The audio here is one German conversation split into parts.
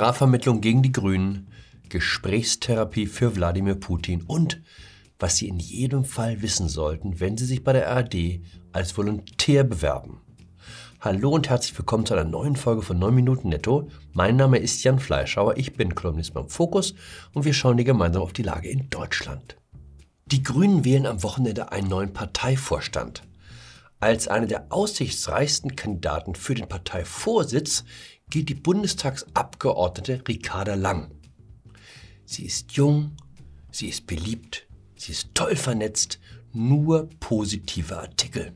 Strafvermittlung gegen die Grünen, Gesprächstherapie für Wladimir Putin und was Sie in jedem Fall wissen sollten, wenn Sie sich bei der ARD als Volontär bewerben. Hallo und herzlich willkommen zu einer neuen Folge von 9 Minuten Netto. Mein Name ist Jan Fleischhauer, ich bin Kolumnist beim Fokus und wir schauen hier gemeinsam auf die Lage in Deutschland. Die Grünen wählen am Wochenende einen neuen Parteivorstand. Als eine der aussichtsreichsten Kandidaten für den Parteivorsitz gilt die Bundestagsabgeordnete Ricarda Lang. Sie ist jung, sie ist beliebt, sie ist toll vernetzt, nur positive Artikel.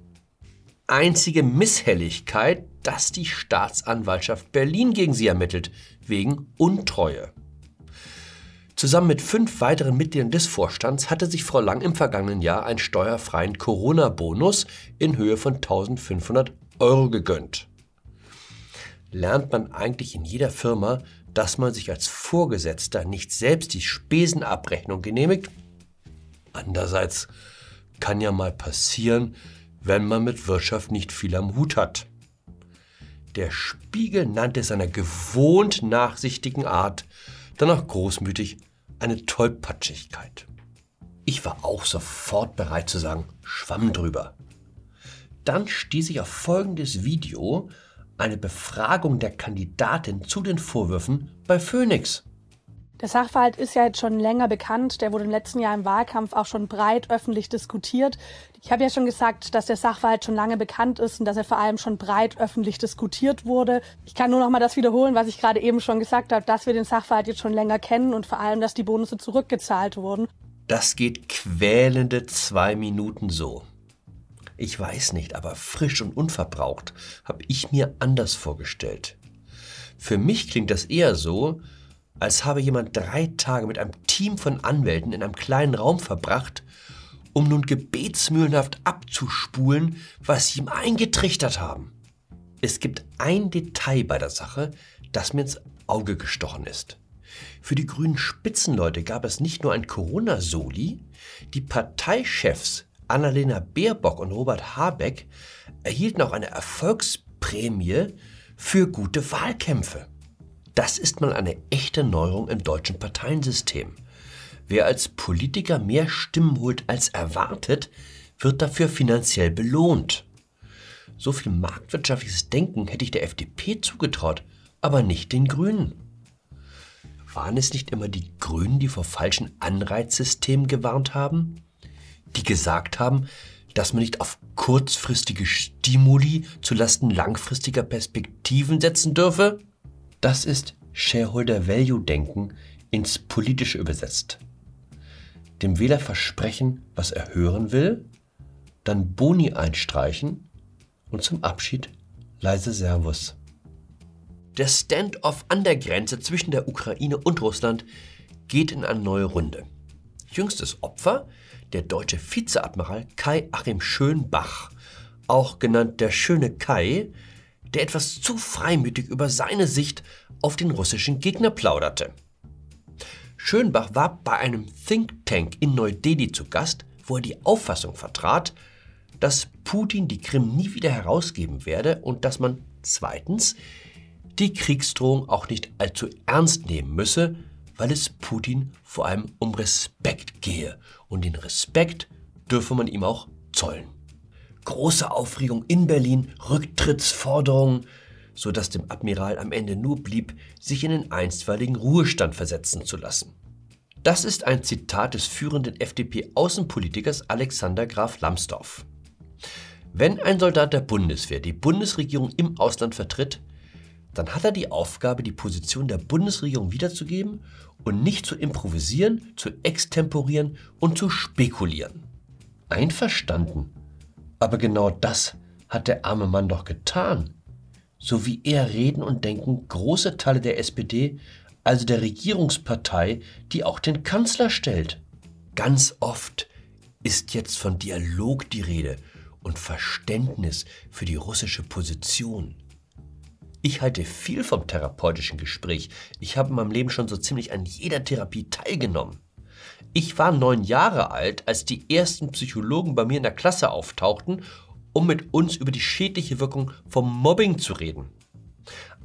Einzige Misshelligkeit, dass die Staatsanwaltschaft Berlin gegen sie ermittelt, wegen Untreue. Zusammen mit fünf weiteren Mitgliedern des Vorstands hatte sich Frau Lang im vergangenen Jahr einen steuerfreien Corona-Bonus in Höhe von 1500 Euro gegönnt. Lernt man eigentlich in jeder Firma, dass man sich als Vorgesetzter nicht selbst die Spesenabrechnung genehmigt? Andererseits kann ja mal passieren, wenn man mit Wirtschaft nicht viel am Hut hat. Der Spiegel nannte seiner gewohnt nachsichtigen Art dann auch großmütig eine Tollpatschigkeit. Ich war auch sofort bereit zu sagen, schwamm drüber. Dann stieß ich auf folgendes Video, eine Befragung der Kandidatin zu den Vorwürfen bei Phoenix. Der Sachverhalt ist ja jetzt schon länger bekannt. Der wurde im letzten Jahr im Wahlkampf auch schon breit öffentlich diskutiert. Ich habe ja schon gesagt, dass der Sachverhalt schon lange bekannt ist und dass er vor allem schon breit öffentlich diskutiert wurde. Ich kann nur noch mal das wiederholen, was ich gerade eben schon gesagt habe, dass wir den Sachverhalt jetzt schon länger kennen und vor allem, dass die Bonusse zurückgezahlt wurden. Das geht quälende zwei Minuten so. Ich weiß nicht, aber frisch und unverbraucht habe ich mir anders vorgestellt. Für mich klingt das eher so, als habe jemand drei Tage mit einem Team von Anwälten in einem kleinen Raum verbracht, um nun gebetsmühlenhaft abzuspulen, was sie ihm eingetrichtert haben. Es gibt ein Detail bei der Sache, das mir ins Auge gestochen ist. Für die grünen Spitzenleute gab es nicht nur ein Corona-Soli, die Parteichefs Annalena Baerbock und Robert Habeck erhielten auch eine Erfolgsprämie für gute Wahlkämpfe. Das ist mal eine echte Neuerung im deutschen Parteiensystem. Wer als Politiker mehr Stimmen holt als erwartet, wird dafür finanziell belohnt. So viel marktwirtschaftliches Denken hätte ich der FDP zugetraut, aber nicht den Grünen. Waren es nicht immer die Grünen, die vor falschen Anreizsystemen gewarnt haben? Die gesagt haben, dass man nicht auf kurzfristige Stimuli zulasten langfristiger Perspektiven setzen dürfe? Das ist Shareholder-Value-Denken ins Politische übersetzt. Dem Wähler versprechen, was er hören will, dann Boni einstreichen und zum Abschied leise Servus. Der Stand-off an der Grenze zwischen der Ukraine und Russland geht in eine neue Runde. Jüngstes Opfer der deutsche Vizeadmiral Kai Achim Schönbach, auch genannt der schöne Kai, der etwas zu freimütig über seine Sicht auf den russischen Gegner plauderte. Schönbach war bei einem Think Tank in Neu-Delhi zu Gast, wo er die Auffassung vertrat, dass Putin die Krim nie wieder herausgeben werde und dass man zweitens die Kriegsdrohung auch nicht allzu ernst nehmen müsse, weil es Putin vor allem um Respekt gehe und den Respekt dürfe man ihm auch zollen große Aufregung in Berlin, Rücktrittsforderungen, sodass dem Admiral am Ende nur blieb, sich in den einstweiligen Ruhestand versetzen zu lassen. Das ist ein Zitat des führenden FDP-Außenpolitikers Alexander Graf Lambsdorff. Wenn ein Soldat der Bundeswehr die Bundesregierung im Ausland vertritt, dann hat er die Aufgabe, die Position der Bundesregierung wiederzugeben und nicht zu improvisieren, zu extemporieren und zu spekulieren. Einverstanden aber genau das hat der arme Mann doch getan. So wie er reden und denken große Teile der SPD, also der Regierungspartei, die auch den Kanzler stellt. Ganz oft ist jetzt von Dialog die Rede und Verständnis für die russische Position. Ich halte viel vom therapeutischen Gespräch. Ich habe in meinem Leben schon so ziemlich an jeder Therapie teilgenommen. Ich war neun Jahre alt, als die ersten Psychologen bei mir in der Klasse auftauchten, um mit uns über die schädliche Wirkung vom Mobbing zu reden.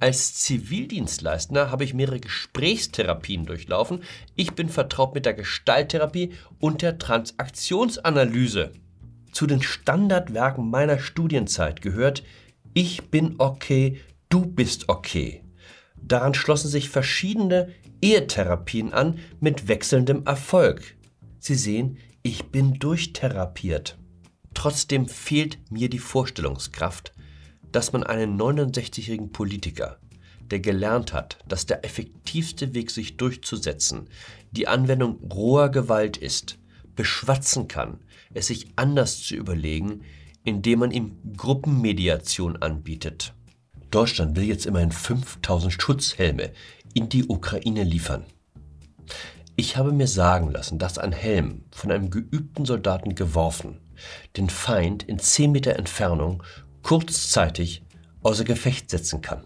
Als Zivildienstleister habe ich mehrere Gesprächstherapien durchlaufen. Ich bin vertraut mit der Gestalttherapie und der Transaktionsanalyse. Zu den Standardwerken meiner Studienzeit gehört Ich bin okay, du bist okay. Daran schlossen sich verschiedene Ehetherapien an mit wechselndem Erfolg. Sie sehen, ich bin durchtherapiert. Trotzdem fehlt mir die Vorstellungskraft, dass man einen 69-jährigen Politiker, der gelernt hat, dass der effektivste Weg, sich durchzusetzen, die Anwendung roher Gewalt ist, beschwatzen kann, es sich anders zu überlegen, indem man ihm Gruppenmediation anbietet. Deutschland will jetzt immerhin 5000 Schutzhelme in die Ukraine liefern. Ich habe mir sagen lassen, dass ein Helm von einem geübten Soldaten geworfen den Feind in 10 Meter Entfernung kurzzeitig außer Gefecht setzen kann.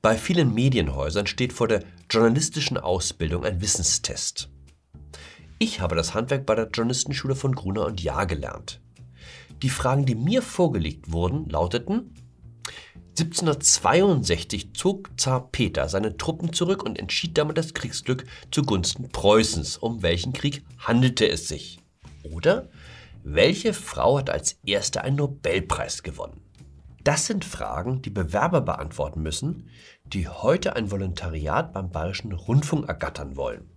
Bei vielen Medienhäusern steht vor der journalistischen Ausbildung ein Wissenstest. Ich habe das Handwerk bei der Journalistenschule von Gruner und Jahr gelernt. Die Fragen, die mir vorgelegt wurden, lauteten 1762 zog Zar Peter seine Truppen zurück und entschied damit das Kriegsglück zugunsten Preußens. Um welchen Krieg handelte es sich? Oder welche Frau hat als erste einen Nobelpreis gewonnen? Das sind Fragen, die Bewerber beantworten müssen, die heute ein Volontariat beim Bayerischen Rundfunk ergattern wollen.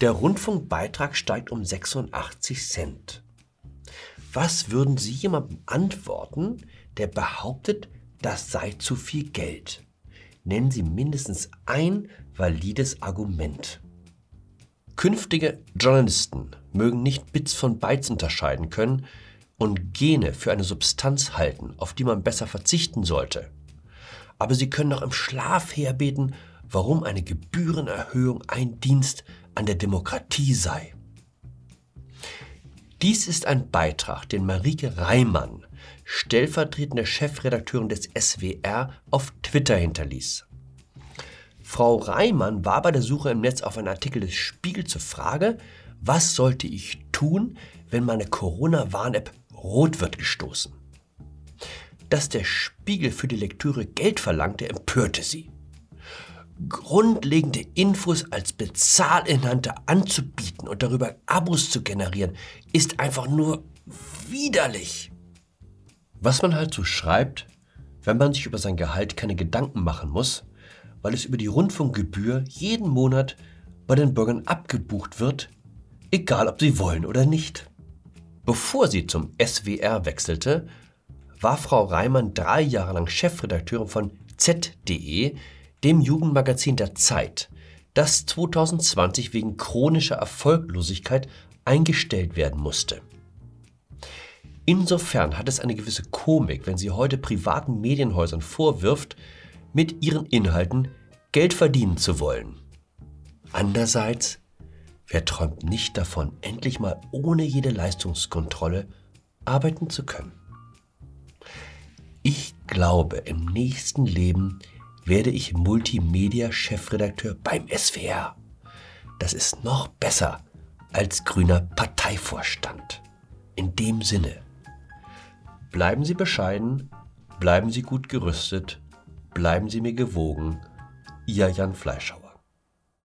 Der Rundfunkbeitrag steigt um 86 Cent. Was würden Sie jemandem antworten, der behauptet, das sei zu viel Geld? Nennen Sie mindestens ein valides Argument. Künftige Journalisten mögen nicht Bits von Bytes unterscheiden können und Gene für eine Substanz halten, auf die man besser verzichten sollte. Aber sie können auch im Schlaf herbeten, warum eine Gebührenerhöhung ein Dienst an der Demokratie sei. Dies ist ein Beitrag, den Marike Reimann, stellvertretende Chefredakteurin des SWR, auf Twitter hinterließ. Frau Reimann war bei der Suche im Netz auf einen Artikel des Spiegel zur Frage, was sollte ich tun, wenn meine Corona-Warn-App rot wird gestoßen? Dass der Spiegel für die Lektüre Geld verlangte, empörte sie. Grundlegende Infos als Bezahlinhalte anzubieten und darüber Abos zu generieren, ist einfach nur widerlich. Was man halt so schreibt, wenn man sich über sein Gehalt keine Gedanken machen muss, weil es über die Rundfunkgebühr jeden Monat bei den Bürgern abgebucht wird, egal ob sie wollen oder nicht. Bevor sie zum SWR wechselte, war Frau Reimann drei Jahre lang Chefredakteurin von Z.de, dem Jugendmagazin der Zeit, das 2020 wegen chronischer Erfolglosigkeit eingestellt werden musste. Insofern hat es eine gewisse Komik, wenn sie heute privaten Medienhäusern vorwirft, mit ihren Inhalten Geld verdienen zu wollen. Andererseits, wer träumt nicht davon, endlich mal ohne jede Leistungskontrolle arbeiten zu können? Ich glaube, im nächsten Leben werde ich Multimedia-Chefredakteur beim SWR. Das ist noch besser als grüner Parteivorstand. In dem Sinne, bleiben Sie bescheiden, bleiben Sie gut gerüstet Bleiben Sie mir gewogen, Ihr Jan Fleischhauer.